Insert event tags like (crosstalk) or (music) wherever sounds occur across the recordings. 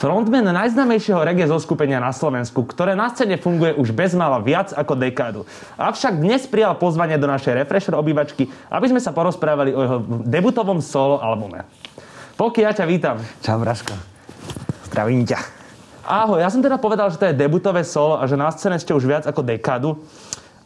Frontman najznámejšieho reggae zoskupenia na Slovensku, ktoré na scéne funguje už bezmála viac ako dekádu. Avšak dnes prijal pozvanie do našej Refresher obývačky, aby sme sa porozprávali o jeho debutovom solo albume. Poky, ja ťa vítam. Čau, Braško. Zdravím ťa. Ahoj, ja som teda povedal, že to je debutové solo a že na scéne ste už viac ako dekádu.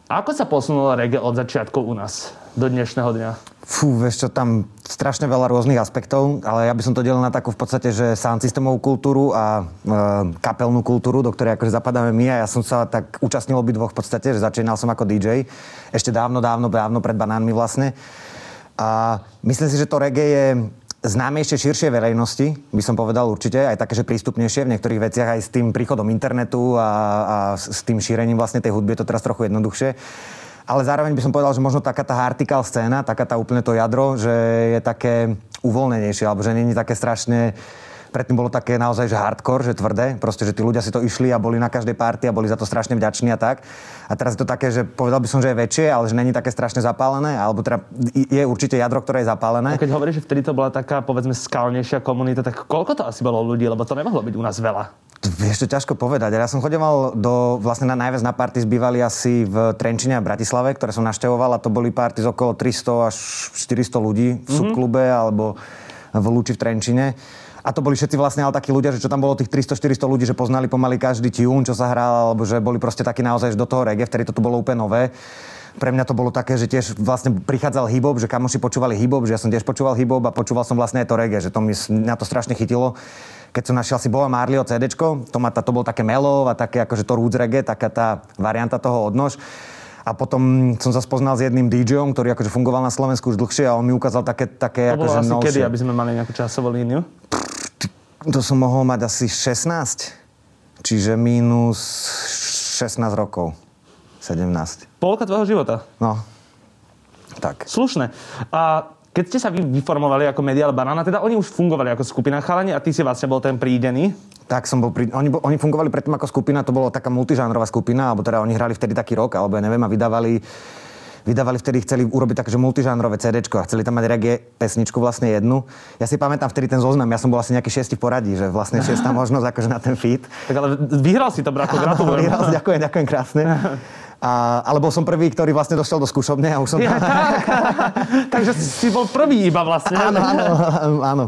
Ako sa posunulo reggae od začiatku u nás do dnešného dňa? Fú, vieš čo, tam strašne veľa rôznych aspektov, ale ja by som to delil na takú v podstate, že sound systémovú kultúru a e, kapelnú kultúru, do ktorej akože zapadáme my a ja som sa tak účastnil dvoch v podstate, že začínal som ako DJ, ešte dávno, dávno, dávno pred banánmi vlastne. A myslím si, že to reggae je známejšie širšie verejnosti, by som povedal určite, aj také, že prístupnejšie v niektorých veciach aj s tým príchodom internetu a, a s tým šírením vlastne tej hudby je to teraz trochu jednoduchšie ale zároveň by som povedal, že možno taká tá hartikál scéna, taká tá úplne to jadro, že je také uvoľnenejšie, alebo že není také strašne predtým bolo také naozaj, že hardcore, že tvrdé, proste, že tí ľudia si to išli a boli na každej party a boli za to strašne vďační a tak. A teraz je to také, že povedal by som, že je väčšie, ale že není také strašne zapálené, alebo teda je určite jadro, ktoré je zapálené. A keď hovoríš, že vtedy to bola taká, povedzme, skalnejšia komunita, tak koľko to asi bolo ľudí, lebo to nemohlo byť u nás veľa. Vieš, to ťažko povedať. Ja som chodeval do, vlastne na najviac na party zbývali asi v Trenčine a Bratislave, ktoré som naštevoval a to boli party z okolo 300 až 400 ľudí v mm-hmm. subklube alebo v Lúči v Trenčine. A to boli všetci vlastne ale takí ľudia, že čo tam bolo tých 300-400 ľudí, že poznali pomaly každý tune, čo sa hral, alebo že boli proste takí naozaj do toho reggae, vtedy to tu bolo úplne nové pre mňa to bolo také, že tiež vlastne prichádzal hip že kamoši počúvali hip že ja som tiež počúval hip a počúval som vlastne aj to reggae, že to mi, mňa to strašne chytilo keď som našiel si Boa Marleyho CD, to, ma, to bol také melov a také akože to roots reggae, taká tá varianta toho odnož. A potom som sa spoznal s jedným DJom, ktorý akože fungoval na Slovensku už dlhšie a on mi ukázal také, také to akože asi novšie. kedy, aby sme mali nejakú časovú líniu? To som mohol mať asi 16. Čiže minus 16 rokov. 17. Polka tvojho života? No. Tak. Slušné. A keď ste sa vy vyformovali ako Medial Banana, teda oni už fungovali ako skupina chalani a ty si vlastne bol ten prídený. Tak som bol, pri... oni, oni fungovali predtým ako skupina, to bola taká multižánrová skupina, alebo teda oni hrali vtedy taký rok, alebo ja neviem, a vydávali vydávali vtedy, chceli urobiť také, že multižánrové CD a chceli tam mať reggae pesničku vlastne jednu. Ja si pamätám vtedy ten zoznam, ja som bol asi nejaký šiestý poradí, že vlastne šiestá možnosť akože na ten feed. Tak ale vyhral si to, brako, gratulujem. Vyhral, ďakujem, ďakujem krásne. (laughs) A, ale bol som prvý, ktorý vlastne došiel do skúšobne a už som (laughs) tam... (laughs) Takže si bol prvý iba vlastne. Áno, áno, áno.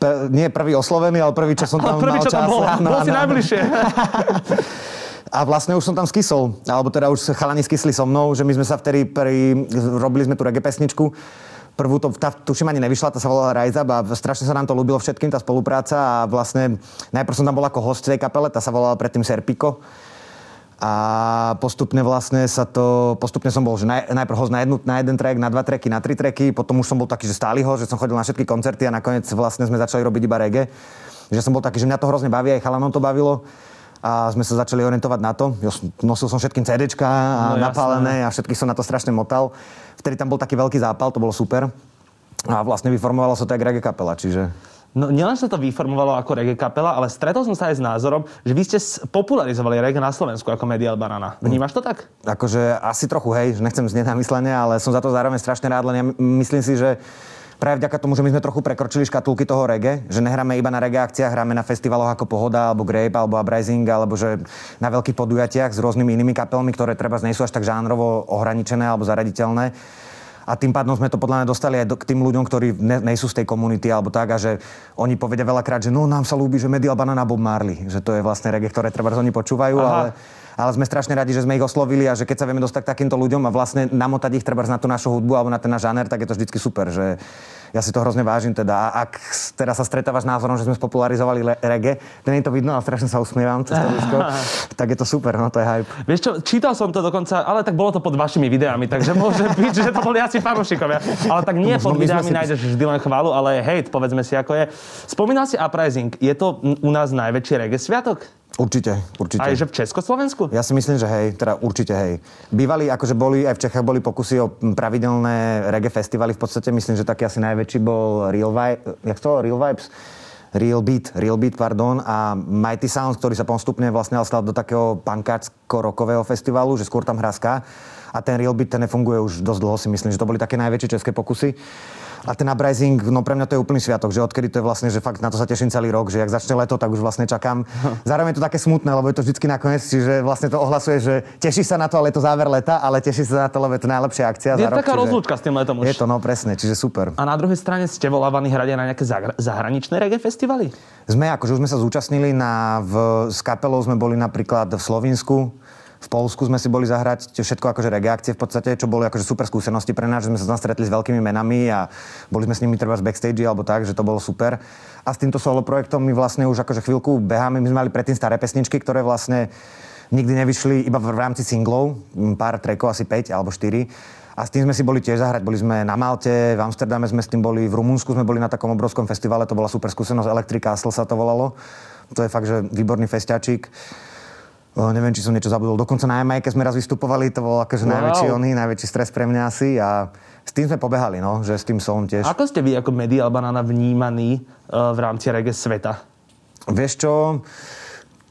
P- nie prvý oslovený, ale prvý, čo som (laughs) tam prvý, mal čo čas. Bol, áno, bol áno, si najbližšie. A vlastne už som tam skysol, alebo teda už chalani skysli so mnou, že my sme sa vtedy pri, robili sme tu reggae pesničku. Prvú to, tá, tuším ani nevyšla, tá sa volala Rise Up a strašne sa nám to ľúbilo všetkým, tá spolupráca a vlastne najprv som tam bol ako host tej kapele, tá sa volala predtým Serpico a postupne vlastne sa to, postupne som bol, že naj, najprv host na, jednu, na jeden track, na dva tracky, na tri tracky, potom už som bol taký, že stály ho, že som chodil na všetky koncerty a nakoniec vlastne sme začali robiť iba reggae. Že som bol taký, že mňa to hrozne baví, aj chalanom to bavilo a sme sa začali orientovať na to. Nosil som všetkým CDčka a no, napálené a všetky som na to strašne motal. Vtedy tam bol taký veľký zápal, to bolo super. A vlastne vyformovalo sa to aj reggae kapela, čiže... No nielen sa to vyformovalo ako reggae kapela, ale stretol som sa aj s názorom, že vy ste popularizovali reggae na Slovensku ako Medial Banana. Vnímaš to tak? Akože asi trochu, hej, že nechcem znieť namyslenie, ale som za to zároveň strašne rád, len ja myslím si, že práve vďaka tomu, že my sme trochu prekročili škatulky toho reggae, že nehráme iba na reggae akciách, hráme na festivaloch ako Pohoda, alebo Grape, alebo Uprising, alebo že na veľkých podujatiach s rôznymi inými kapelmi, ktoré treba nie sú až tak žánrovo ohraničené alebo zaraditeľné a tým pádom sme to podľa mňa dostali aj do, k tým ľuďom, ktorí ne, nejsú z tej komunity alebo tak a že oni povedia veľakrát, že no nám sa ľúbi, že Medial Banana Bob Marley, že to je vlastne reggae, ktoré treba oni počúvajú, Aha. ale ale sme strašne radi, že sme ich oslovili a že keď sa vieme dostať k takýmto ľuďom a vlastne namotať ich treba na tú našu hudbu alebo na ten náš žáner, tak je to vždy super, že ja si to hrozne vážim teda. A ak teraz sa stretávaš názorom, že sme spopularizovali le- reggae, nie je to vidno, ale strašne sa usmievam cez (laughs) tak je to super, no to je hype. Vieš čo, čítal som to dokonca, ale tak bolo to pod vašimi videami, takže môže (laughs) byť, že to boli asi fanúšikovia. Ale tak nie pod videami si... nájdeš vždy len chválu, ale hejt, povedzme si ako je. Spomínal si Uprising, je to u nás najväčší reggae sviatok? Určite, určite. Aj že v Československu? Ja si myslím, že hej, teda určite hej. Bývali, akože boli, aj v Čechách boli pokusy o pravidelné reggae festivaly, v podstate myslím, že taký asi najväčší bol Real Vibes, jak to? Real Vibes? Real Beat, Real Beat, pardon, a Mighty Sounds, ktorý sa postupne vlastne stal do takého pankáčsko-rokového festivalu, že skôr tam hrá ska. A ten Real Beat, ten nefunguje už dosť dlho, si myslím, že to boli také najväčšie české pokusy. A ten uprising, no pre mňa to je úplný sviatok, že odkedy to je vlastne, že fakt na to sa teším celý rok, že ak začne leto, tak už vlastne čakám. (laughs) Zároveň je to také smutné, lebo je to vždycky nakoniec, čiže vlastne to ohlasuje, že teší sa na to, ale je to záver leta, ale teší sa na to, lebo je to najlepšia akcia. Je za rok, taká čiže... rozlúčka s tým letom už. Je to, no presne, čiže super. A na druhej strane ste volávaní hrade na nejaké zagra- zahraničné reggae festivaly? Sme, akože už sme sa zúčastnili na, v, s kapelou sme boli napríklad v Slovinsku, v Polsku sme si boli zahrať všetko akože reakcie v podstate, čo boli akože super skúsenosti pre nás, že sme sa tam stretli s veľkými menami a boli sme s nimi treba z backstage alebo tak, že to bolo super. A s týmto solo projektom my vlastne už akože chvíľku beháme, my sme mali predtým staré pesničky, ktoré vlastne nikdy nevyšli iba v rámci singlov, pár trackov, asi 5 alebo 4. A s tým sme si boli tiež zahrať. Boli sme na Malte, v Amsterdame sme s tým boli, v Rumunsku sme boli na takom obrovskom festivale, to bola super skúsenosť, Electric Castle sa to volalo. To je fakt, že výborný festiačik. Neviem, či som niečo zabudol. Dokonca na Jamajke sme raz vystupovali, to bol akože wow. najväčší oný, najväčší stres pre mňa asi a s tým sme pobehali, no, že s tým som tiež. Ako ste vy ako Medial Banana vnímaní uh, v rámci reggae sveta? Vieš čo,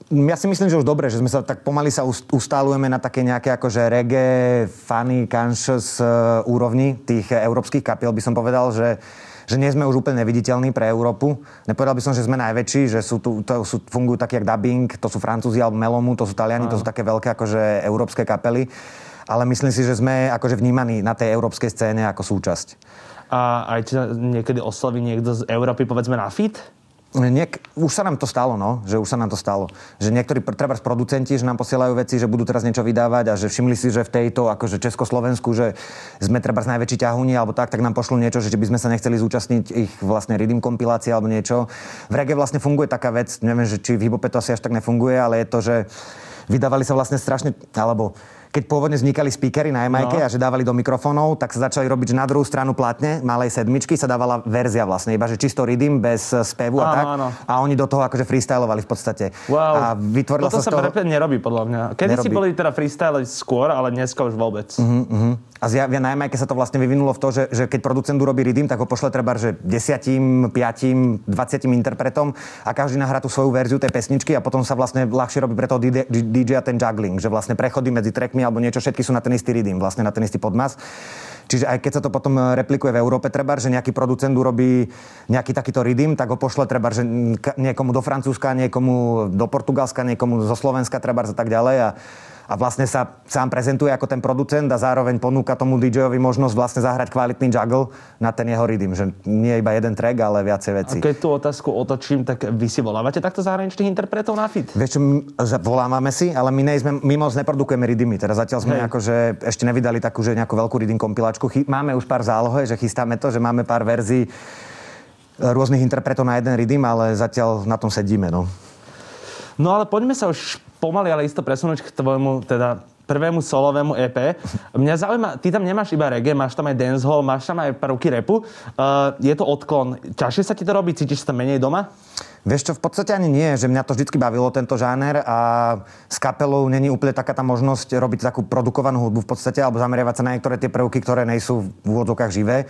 ja si myslím, že už dobre, že sme sa tak pomaly sa ustálujeme na také nejaké akože reggae, funny, conscious uh, úrovni tých európskych kapiel, by som povedal, že že nie sme už úplne neviditeľní pre Európu. Nepovedal by som, že sme najväčší, že sú tu, to sú, fungujú tak, jak dubbing, to sú Francúzi alebo Melomu, to sú Taliani, to sú také veľké akože európske kapely. Ale myslím si, že sme akože vnímaní na tej európskej scéne ako súčasť. A aj niekedy osloví niekto z Európy, povedzme, na fit? Niek- už sa nám to stalo, no, že už sa nám to stalo. Že niektorí, treba producenti, že nám posielajú veci, že budú teraz niečo vydávať a že všimli si, že v tejto, akože Československu, že sme treba najväčší ťahuni alebo tak, tak nám pošlo niečo, že by sme sa nechceli zúčastniť ich vlastne rhythm kompilácie alebo niečo. V reggae vlastne funguje taká vec, neviem, že či v hibope to asi až tak nefunguje, ale je to, že vydávali sa vlastne strašne, alebo keď pôvodne vznikali speakery na Jamajke no. a že dávali do mikrofónov, tak sa začali robiť, že na druhú stranu platne, malej sedmičky, sa dávala verzia vlastne, iba že čisto rhythm, bez spevu a áno, tak. Áno. A oni do toho akože freestylovali v podstate. Wow. A vytvorila Toto sa, z toho... sa nerobí podľa mňa. Kedy si boli teda freestyle skôr, ale dneska už vôbec. Uh-huh, uh-huh. A zjavia na Jamajke sa to vlastne vyvinulo v to, že, že keď producent urobí rhythm, tak ho pošle treba, že desiatim, piatim, 20 interpretom a každý nahrá tú svoju verziu tej pesničky a potom sa vlastne ľahšie robí pre toho DJ ten juggling, že vlastne prechody medzi trackmi alebo niečo, všetky sú na ten istý rhythm, vlastne na ten istý podmas. Čiže aj keď sa to potom replikuje v Európe, treba, že nejaký producent urobí nejaký takýto rhythm, tak ho pošle treba, že niekomu do Francúzska, niekomu do Portugalska, niekomu zo Slovenska treba a tak ďalej. A a vlastne sa sám prezentuje ako ten producent a zároveň ponúka tomu DJ-ovi možnosť vlastne zahrať kvalitný juggle na ten jeho rhythm, že nie iba jeden track, ale viacej veci. A keď tú otázku otočím, tak vy si volávate takto zahraničných interpretov na fit? Vieš čo, volávame si, ale my, nejsme, my moc neprodukujeme rhythmy. Teraz zatiaľ sme akože ešte nevydali takú, že nejakú veľkú rhythm kompilačku. Chy- máme už pár zálohe, že chystáme to, že máme pár verzií rôznych interpretov na jeden rhythm, ale zatiaľ na tom sedíme. No. No ale poďme sa už pomaly, ale isto presunúť k tvojmu teda prvému solovému EP. Mňa zaujíma, ty tam nemáš iba reggae, máš tam aj dancehall, máš tam aj prvky repu. Uh, je to odklon. Ťažšie sa ti to robí? Cítiš sa menej doma? Vieš čo, v podstate ani nie, že mňa to vždy bavilo, tento žáner a s kapelou není úplne taká tá možnosť robiť takú produkovanú hudbu v podstate, alebo zameriavať sa na niektoré tie prvky, ktoré nejsú v úvodzokách živé.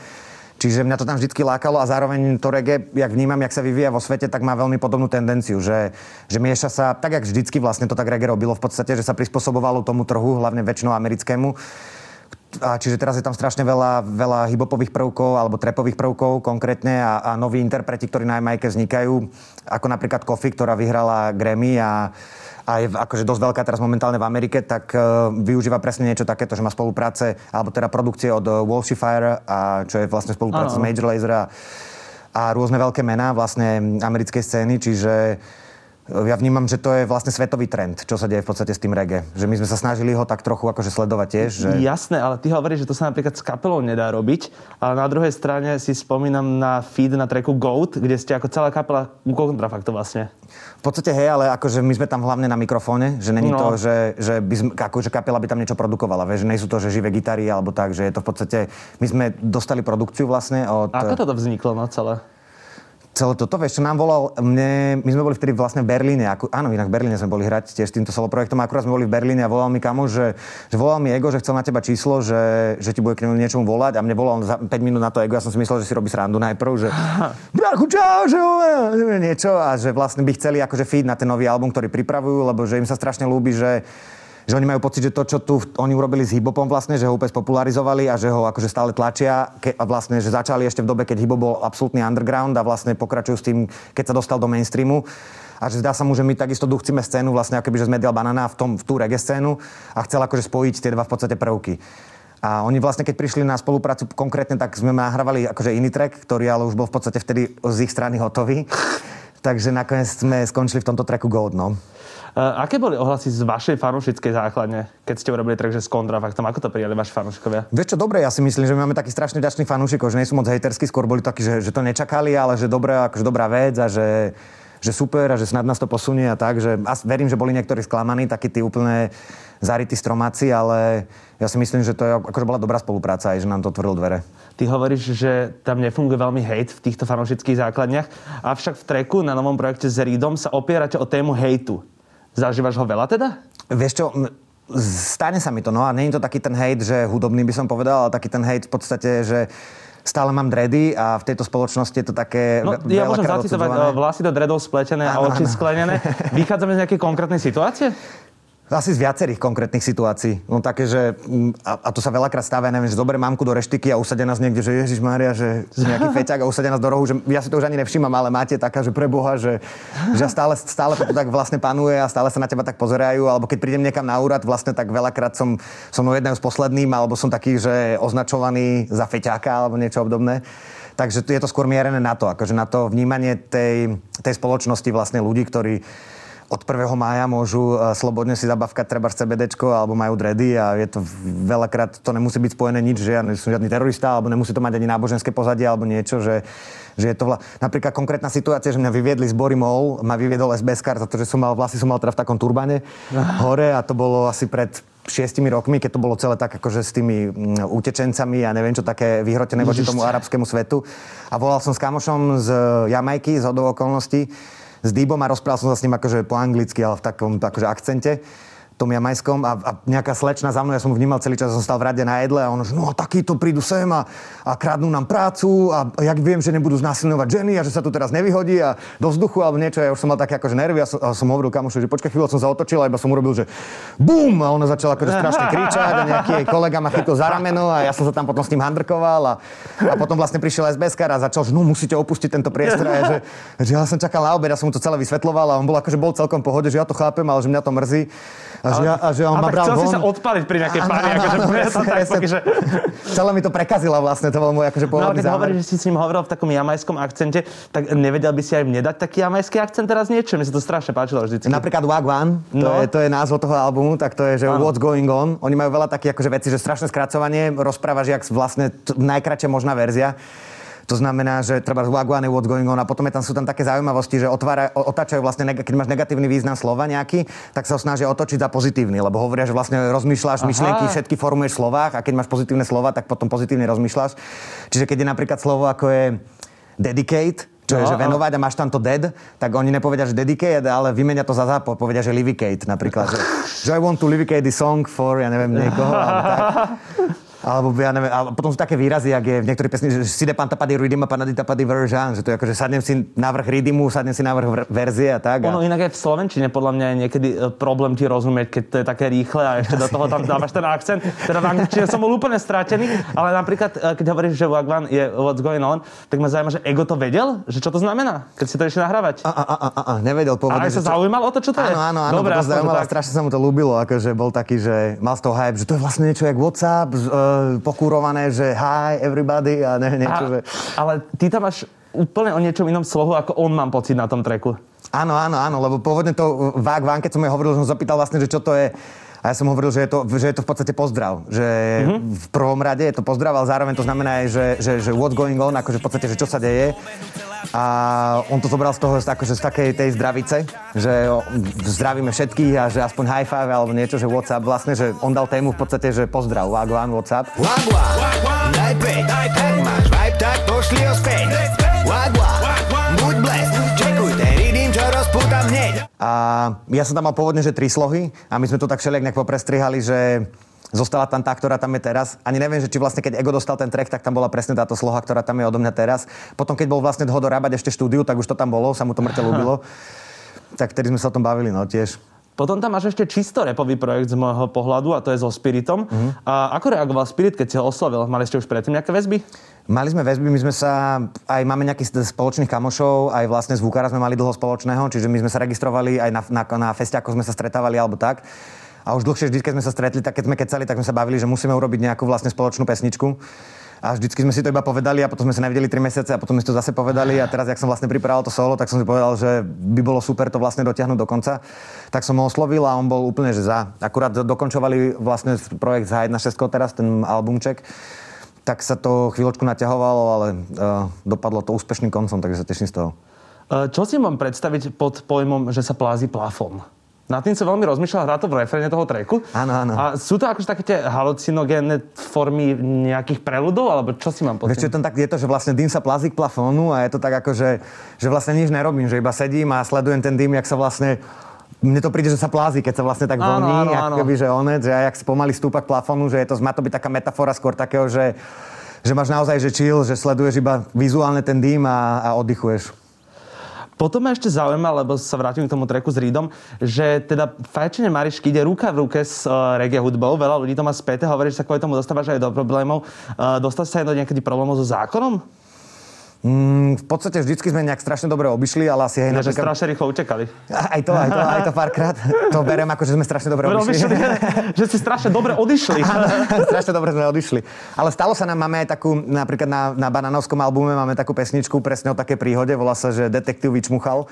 Čiže mňa to tam vždy lákalo a zároveň to reggae, jak vnímam, jak sa vyvíja vo svete, tak má veľmi podobnú tendenciu, že, že mieša sa, tak jak vždycky vlastne to tak reggae robilo v podstate, že sa prispôsobovalo tomu trhu, hlavne väčšinou americkému. A čiže teraz je tam strašne veľa, veľa hibopových prvkov alebo trepových prvkov konkrétne a, a noví interpreti, ktorí na Jamajke vznikajú, ako napríklad Kofi, ktorá vyhrala Grammy a a je akože dosť veľká teraz momentálne v Amerike, tak uh, využíva presne niečo takéto, že má spolupráce, alebo teda produkcie od uh, Walshifier, a čo je vlastne spolupráca ano. s Major Lazer a, a rôzne veľké mená vlastne americkej scény, čiže ja vnímam, že to je vlastne svetový trend, čo sa deje v podstate s tým reggae. Že my sme sa snažili ho tak trochu akože sledovať tiež. Že... Jasné, ale ty hovoríš, že to sa napríklad s kapelou nedá robiť. A na druhej strane si spomínam na feed na treku Goat, kde ste ako celá kapela kontrafaktu vlastne. V podstate hej, ale akože my sme tam hlavne na mikrofóne, že není no. to, že, že, by sme, akože kapela by tam niečo produkovala, vieš, že nie sú to, že živé gitary alebo tak, že je to v podstate, my sme dostali produkciu vlastne od... A ako toto vzniklo na no, celé? Celé toto, vieš, čo nám volal, mne, my sme boli vtedy vlastne v Berlíne, ako, áno, inak v Berlíne sme boli hrať tiež týmto solo projektom, akurát sme boli v Berlíne a volal mi kamo, že, že volal mi Ego, že chcel na teba číslo, že, že ti bude k niečomu volať a mne volal za 5 minút na to Ego, ja som si myslel, že si robí srandu najprv, že brachu čau, že niečo a že vlastne by chceli akože feed na ten nový album, ktorý pripravujú, lebo že im sa strašne ľúbi, že že oni majú pocit, že to, čo tu oni urobili s hipopom vlastne, že ho úplne spopularizovali a že ho akože stále tlačia ke, a vlastne, že začali ešte v dobe, keď hip bol absolútny underground a vlastne pokračujú s tým, keď sa dostal do mainstreamu a že zdá sa mu, že my takisto tu chceme scénu, vlastne ako by, že sme Medial Banana v, tom, v tú reggae scénu a chcel akože spojiť tie dva v podstate prvky. A oni vlastne, keď prišli na spoluprácu konkrétne, tak sme nahrávali akože iný track, ktorý ale už bol v podstate vtedy z ich strany hotový. Takže nakoniec sme skončili v tomto tracku Gold, no. Uh, aké boli ohlasy z vašej fanúšickej základne, keď ste urobili track, že s kontrafaktom? Ako to prijali vaši fanúšikovia? Vieš čo, dobre, ja si myslím, že my máme taký strašne ďačný fanúšikov, že nie sú moc hejterskí, skôr boli takí, že, že to nečakali, ale že dobré, akože dobrá vec a že, že super a že snad nás to posunie a tak, že a verím, že boli niektorí sklamaní, takí tí úplne zarytí stromáci, ale ja si myslím, že to je, akože bola dobrá spolupráca aj, že nám to otvoril dvere. Ty hovoríš, že tam nefunguje veľmi hejt v týchto fanúšických základniach, avšak v treku na novom projekte s Reedom sa opierate o tému hejtu. Zažívaš ho veľa teda? Vieš čo, stane sa mi to, no a je to taký ten hejt, že hudobný by som povedal, ale taký ten hejt v podstate, že stále mám dready a v tejto spoločnosti je to také no, Ja môžem zacitovať vlasy do dredov spletené a oči sklenené. (laughs) Vychádzame z nejakej konkrétnej situácie? Asi z viacerých konkrétnych situácií. No také, že, mm, a, a to sa veľakrát stáva, neviem, že zoberiem mamku do reštiky a usadia nás niekde, že Ježiš Mária, že nejaký (laughs) feťak a usadia nás do rohu, že ja si to už ani nevšímam, ale máte taká, že pre Boha, že, že stále, stále to tak vlastne panuje a stále sa na teba tak pozerajú, alebo keď prídem niekam na úrad, vlastne tak veľakrát som, som jedného z posledným, alebo som taký, že označovaný za feťáka alebo niečo obdobné. Takže je to skôr mierené na to, akože na to vnímanie tej, tej spoločnosti vlastne ľudí, ktorí od 1. mája môžu e, slobodne si zabavkať treba CBDčko alebo majú dredy a je to veľakrát, to nemusí byť spojené nič, že ja nie som žiadny terorista alebo nemusí to mať ani náboženské pozadie alebo niečo, že, že je to vla... napríklad konkrétna situácia, že mňa vyviedli z Bory Mall, ma vyviedol SBS kar za to, že som mal, vlasy som mal teda v takom turbane hore a to bolo asi pred šiestimi rokmi, keď to bolo celé tak akože s tými mm, utečencami a neviem čo také vyhrotené voči tomu arabskému svetu. A volal som s kamošom z Jamajky, z hodou okolností s Dýbom a rozprával som sa s ním akože po anglicky, ale v takom akože akcente tom jamajskom a, a nejaká slečna za mnou, ja som vnímal celý čas, som stal v rade na jedle a on že no a takýto prídu sem a, a kradnú nám prácu a, a jak viem, že nebudú znásilňovať ženy a že sa tu teraz nevyhodí a do vzduchu alebo niečo. Ja už som mal také akože nervy a som, a som hovoril kamošu, že počkaj chvíľu, som sa otočil a iba som urobil, že bum a ona začala akože strašne (laughs) kričať a nejaký jej kolega ma chytil za rameno a ja som sa tam potom s ním handrkoval a, a potom vlastne prišiel SBS a začal, že no musíte opustiť tento priestor a že, že ja som čakal na obed, ja som mu to celé vysvetloval a on bol akože bol celkom pohode, že ja to chápem, ale že mňa to mrzí. A že, ja, a že on ma bral chcel von. si sa odpaliť pri nejakej páni, akože to tak, že... Celé mi to prekazila vlastne, to bol môj akože pôvodný no, ale keď hovoríš, že si s ním hovoril v takom jamajskom akcente, tak nevedel by si aj mne dať taký jamajský akcent teraz niečo? Mi sa to strašne páčilo vždy. Napríklad Wagwan, to, no. je, to je názov toho albumu, tak to je, že ano. What's Going On. Oni majú veľa takých akože veci, že strašné skracovanie, rozprávaš jak vlastne t- najkračšia možná verzia. To znamená, že treba Wagwan What's Going On a potom je tam, sú tam také zaujímavosti, že otvára, otáčajú vlastne, keď máš negatívny význam slova nejaký, tak sa ho snažia otočiť za pozitívny, lebo hovoria, že vlastne rozmýšľaš Aha. myšlienky, všetky formuješ v slovách a keď máš pozitívne slova, tak potom pozitívne rozmýšľaš. Čiže keď je napríklad slovo ako je dedicate, čo no, je, že venovať a máš tam to dead, tak oni nepovedia, že dedicate, ale vymenia to za zápo, povedia, že livicate napríklad. že, že I want to livicate the song for, ja neviem, niekoho, tak. (laughs) Alebo ja neviem, a potom sú také výrazy, ak je v niektorých pesni, že si de pantapady rhythm a panaditapady version, že to je ako, že sadnem si návrh rhythmu, sadnem si návrh verzie a tak. A... Ono inak aj v Slovenčine podľa mňa je niekedy e, problém ti rozumieť, keď to je také rýchle a ešte do toho tam dávaš ten akcent. Teda v angličtine som bol úplne stratený, ale napríklad, e, keď hovoríš, že Wagwan je What's Going On, tak ma zaujíma, že Ego to vedel? Že čo to znamená, keď si to ešte nahrávať? A, a, a, a, a nevedel povedať. A aj sa čo... zaujímal o to, čo to áno, je? Áno, áno, Dobre, to zaujímalo, strašne sa mu to ľúbilo, akože bol taký, že mal z toho hype, že to je vlastne niečo jak WhatsApp, uh, pokúrované že hi everybody a ne, niečo, a, že... Ale ty tam máš úplne o niečom inom slohu, ako on mám pocit na tom treku. Áno, áno, áno, lebo pôvodne to Vák Ván, keď som jej hovoril, som zapýtal vlastne, že čo to je, a ja som hovoril, že je to, že je to v podstate pozdrav. Že mm-hmm. v prvom rade je to pozdrav, ale zároveň to znamená aj, že, že, že what's going on, akože v podstate, že čo sa deje. A on to zobral z toho, akože z takej tej zdravice, že zdravíme všetkých a že aspoň high five alebo niečo, že WhatsApp vlastne, že on dal tému v podstate, že pozdrav, Wagwan, WhatsApp. Wagwan, daj pej, tak máš vibe, tak pošli ho späť. Wagwan, buď tam nie. A ja som tam mal pôvodne, že tri slohy a my sme to tak všelijak nejak poprestrihali, že zostala tam tá, ktorá tam je teraz. Ani neviem, že či vlastne keď Ego dostal ten track, tak tam bola presne táto sloha, ktorá tam je odo mňa teraz. Potom, keď bol vlastne Hodo rábať ešte štúdiu, tak už to tam bolo, sa mu to mŕte (laughs) ľúbilo. Tak vtedy sme sa o tom bavili, no tiež. Potom tam máš ešte čisto repový projekt z môjho pohľadu a to je so Spiritom. Uh-huh. A ako reagoval Spirit, keď si ho oslovil? Mali ste už predtým nejaké väzby? Mali sme väzby, my sme sa, aj máme nejakých spoločných kamošov, aj vlastne zvukára sme mali dlho spoločného, čiže my sme sa registrovali aj na, na, na festiakoch sme sa stretávali alebo tak. A už dlhšie vždy, keď sme sa stretli, tak keď sme kecali, tak sme sa bavili, že musíme urobiť nejakú vlastne spoločnú pesničku. A vždycky sme si to iba povedali a potom sme sa nevideli 3 mesiace a potom sme si to zase povedali a teraz, jak som vlastne pripravil to solo, tak som si povedal, že by bolo super to vlastne dotiahnuť do konca. Tak som ho oslovil a on bol úplne, že za. Akurát dokončovali vlastne projekt z H1.6 teraz, ten albumček tak sa to chvíľočku naťahovalo, ale uh, dopadlo to úspešným koncom, takže sa teším z toho. Uh, čo si mám predstaviť pod pojmom, že sa plázi plafón? Na tým som veľmi rozmýšľal, hrá to v refréne toho tracku. Áno, áno. A sú to akože také tie halucinogénne formy nejakých preludov, alebo čo si mám povedať? Vieš, čo, tak, je to, že vlastne dým sa plazí k plafónu a je to tak ako, že, že vlastne nič nerobím, že iba sedím a sledujem ten dým, jak sa vlastne mne to príde, že sa plázi, keď sa vlastne tak voní, ako keby, že onec, že jak spomaly stúpa k plafónu, že je to, má to byť taká metafora skôr takého, že, že máš naozaj že chill, že sleduješ iba vizuálne ten dým a, a oddychuješ. Potom ma ešte zaujíma, lebo sa vrátim k tomu treku s Rídom, že teda fajčenie Marišky ide ruka v ruke s uh, reggae hudbou. Veľa ľudí to má späté, hovorí, že sa kvôli tomu dostávaš aj do problémov. Uh, dostať sa aj do niekedy problémov so zákonom? Mm, v podstate vždycky sme nejak strašne dobre obišli, ale asi aj... Ja, že strašne rýchlo utekali. Aj to, aj to, aj to párkrát. To berem ako, že sme strašne dobre obišli. obišli (laughs) že si strašne dobre odišli. (laughs) strašne dobre sme odišli. Ale stalo sa nám, máme aj takú, napríklad na, na Bananovskom albume máme takú pesničku presne o také príhode, volá sa, že Detektív vyčmuchal.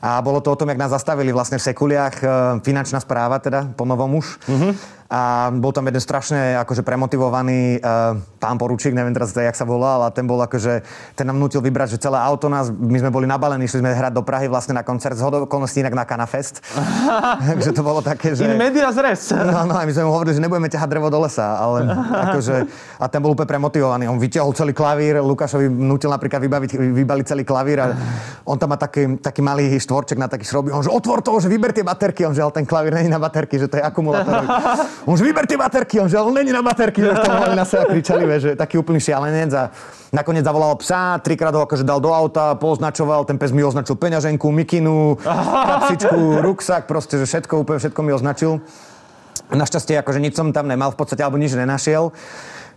A bolo to o tom, jak nás zastavili vlastne v Sekuliach, e, finančná správa teda, po novom už. Mm-hmm a bol tam jeden strašne akože premotivovaný uh, pán poručík, neviem teraz, jak sa volal, ale ten bol akože, ten nám nutil vybrať, že celé auto nás, my sme boli nabalení, išli sme hrať do Prahy vlastne na koncert z okolností inak na Kanafest. (laughs) Takže to bolo také, že... In media zres. No, no, a my sme mu hovorili, že nebudeme ťahať drevo do lesa, ale (laughs) akože, a ten bol úplne premotivovaný. On vyťahol celý klavír, Lukášovi nutil napríklad vybaviť, vybaliť celý klavír a on tam má taký, taký malý štvorček na taký šroby. On že otvor to, že vyber tie baterky. On že ale ten klavír není na baterky, že to je akumulátor. (laughs) On že vyber tie baterky, on že on není na baterky, že to mali na seba kričali, že taký úplný šialenec a nakoniec zavolal psa, trikrát ho akože dal do auta, poznačoval, ten pes mi označil peňaženku, mikinu, (laughs) kapsičku, ruksak, proste, že všetko, úplne všetko mi označil. Našťastie akože nič som tam nemal v podstate, alebo nič nenašiel.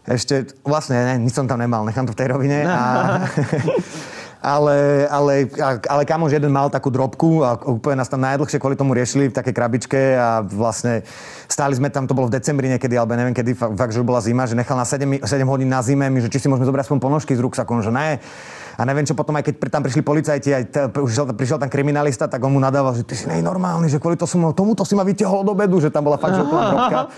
Ešte, vlastne, ne, nič som tam nemal, nechám to v tej rovine. A, (laughs) ale, ale, ale kamož jeden mal takú drobku a úplne nás tam najdlhšie kvôli tomu riešili v takej krabičke a vlastne stáli sme tam, to bolo v decembri niekedy, alebo neviem kedy, fakt, že bola zima, že nechal na 7, 7 hodín na zime, že či si môžeme zobrať aspoň ponožky z ruksakom, že ne. A neviem, čo potom, aj keď tam prišli policajti, aj t- prišiel, prišiel tam kriminalista, tak on mu nadával, že ty si normálny, že kvôli to som, tomuto si ma vytiahol do bedu, že tam bola fakt, že úplná. (laughs)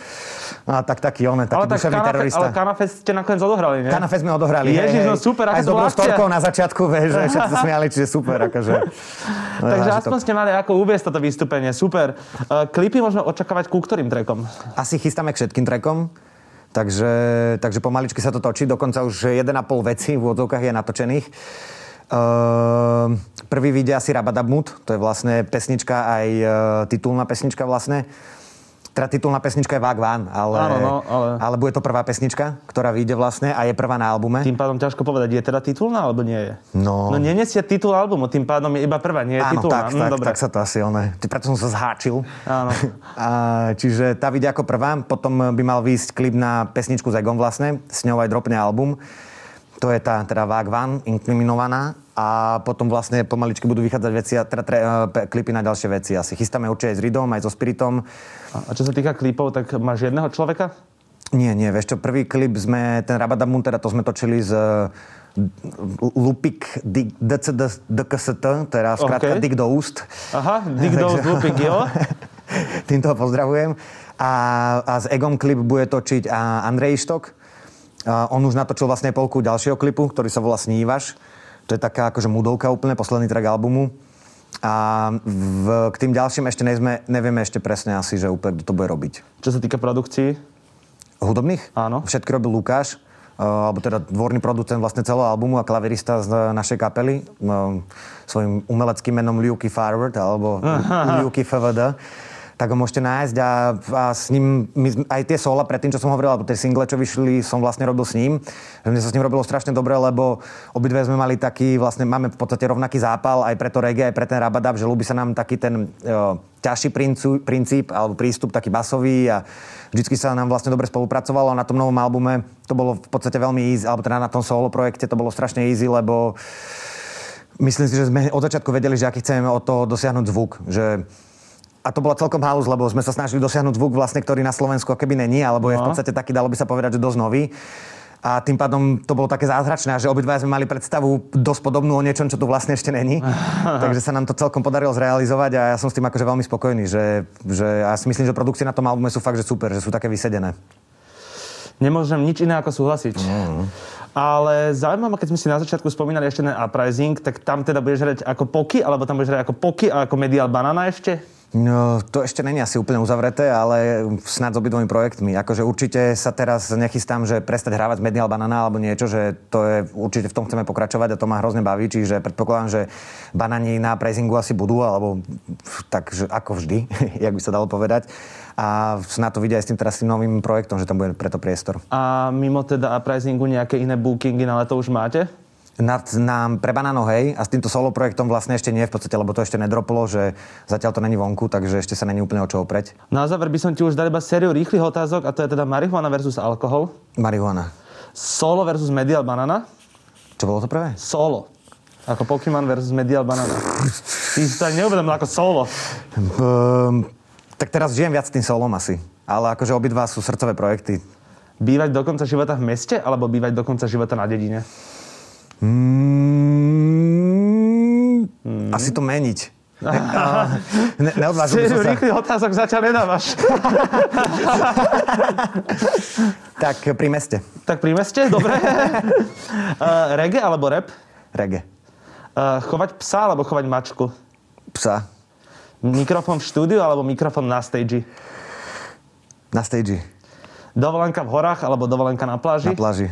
A tak taký on, taký ale tak duševný Kanafe, terorista. Ale Kanafest ste nakoniec odohrali, nie? Kanafest sme odohrali. Ježiš, no super, Aj s dobrou storkou na začiatku, vieš, že všetci sa smiali, čiže super, akože. (laughs) Takže aspoň ste mali ako uviesť toto vystúpenie, super. Uh, klipy môžeme očakávať ku ktorým trekom? Asi chystáme k všetkým trekom. Takže, takže pomaličky sa to točí, dokonca už 1,5 veci v úvodzovkách je natočených. Uh, prvý vyjde asi Rabadabmut, to je vlastne pesnička, aj uh, titulná pesnička vlastne. Teda titulná pesnička je Vagvan, ale, Áno, no, ale... ale bude to prvá pesnička, ktorá vyjde vlastne a je prvá na albume. Tým pádom ťažko povedať, je teda titulná alebo nie je? No. No nenesie titul albumu, tým pádom je iba prvá, nie je Áno, titulná. tak, mm, tak, dobre. tak sa to asi oné. Preto som sa zháčil. Áno. (laughs) a, čiže tá vyjde ako prvá, potom by mal výjsť klip na pesničku s Egom vlastne, s ňou aj dropne album. To je tá teda Vagvan, inkriminovaná a potom vlastne pomaličky budú vychádzať veci, teda tre, uh, klipy na ďalšie veci asi. Chystáme určite aj s Ridom, aj so Spiritom. A čo sa týka klipov, tak máš jedného človeka? Nie, nie, vieš čo, prvý klip sme, ten Rabadamun, teda to sme točili z Lupik DCD DKST, teda skrátka okay. Dik do úst. Aha, Dik do úst, Lupik, jo. (laughs) Týmto ho pozdravujem. A, a s Egom klip bude točiť a Andrej Ištok. On už natočil vlastne polku ďalšieho klipu, ktorý sa volá Snívaš. To je taká akože mudovka úplne, posledný track albumu. A v, k tým ďalším ešte nejsme, nevieme ešte presne asi, že úplne kto to bude robiť. Čo sa týka produkcií? Hudobných? Áno. Všetky robil Lukáš. alebo teda dvorný producent vlastne celého albumu a klavirista z našej kapely svojim umeleckým menom Liuky Farward alebo Liuky FVD tak ho môžete nájsť a, a s ním, my, aj tie sola predtým, čo som hovoril, alebo tie single, čo vyšli, som vlastne robil s ním. Mne sa s ním robilo strašne dobre, lebo obidve sme mali taký, vlastne máme v podstate rovnaký zápal aj pre to reggae, aj pre ten rabadab, že ľúbi sa nám taký ten jo, ťažší princíp alebo prístup, taký basový a vždycky sa nám vlastne dobre spolupracovalo a na tom novom albume to bolo v podstate veľmi easy, alebo teda na tom solo projekte to bolo strašne easy, lebo myslím si, že sme od začiatku vedeli, že aký chceme od toho dosiahnuť zvuk. Že a to bola celkom halus, lebo sme sa snažili dosiahnuť zvuk vlastne, ktorý na Slovensku keby není, alebo je v no. podstate taký, dalo by sa povedať, že dosť nový. A tým pádom to bolo také zázračné, že obidva sme mali predstavu dosť podobnú o niečom, čo tu vlastne ešte není. (laughs) Takže sa nám to celkom podarilo zrealizovať a ja som s tým akože veľmi spokojný, že, že ja si myslím, že produkcie na tom albume sú fakt, že super, že sú také vysedené. Nemôžem nič iné ako súhlasiť. Mm. Ale zaujímavé, keď sme si na začiatku spomínali ešte na uprising, tak tam teda budeš hrať ako poky, alebo tam budeš hrať ako poky a ako medial banana ešte? No, to ešte není asi úplne uzavreté, ale snad s obidvomi projektmi. Akože určite sa teraz nechystám, že prestať hrávať Medial Banana alebo niečo, že to je, určite v tom chceme pokračovať a to ma hrozne baví, čiže predpokladám, že banani na prezingu asi budú, alebo tak ako vždy, (laughs) jak by sa dalo povedať. A snad to vidia aj s tým teraz tým novým projektom, že tam bude preto priestor. A mimo teda uprisingu nejaké iné bookingy na leto už máte? Nad, nám pre hej, a s týmto solo projektom vlastne ešte nie v podstate, lebo to ešte nedroplo, že zatiaľ to není vonku, takže ešte sa není úplne o čo opreť. Na záver by som ti už dal iba sériu rýchlych otázok a to je teda marihuana versus alkohol. Marihuana. Solo versus medial banana. Čo bolo to prvé? Solo. Ako Pokémon versus medial banana. Ty si to aj neuvedomil ako solo. Um, tak teraz žijem viac tým solom asi. Ale akože obidva sú srdcové projekty. Bývať do konca života v meste alebo bývať do konca života na dedine? Mm, mm. Asi to meniť. (laughs) ne, neodvážil som sa. rýchly otázok zatiaľ nedávaš. (laughs) tak pri meste. Tak pri meste, dobre. (laughs) uh, reggae alebo rap? Reggae. Uh, chovať psa alebo chovať mačku? Psa. Mikrofón v štúdiu alebo mikrofón na stage? Na stage. Dovolenka v horách alebo dovolenka na pláži? Na pláži.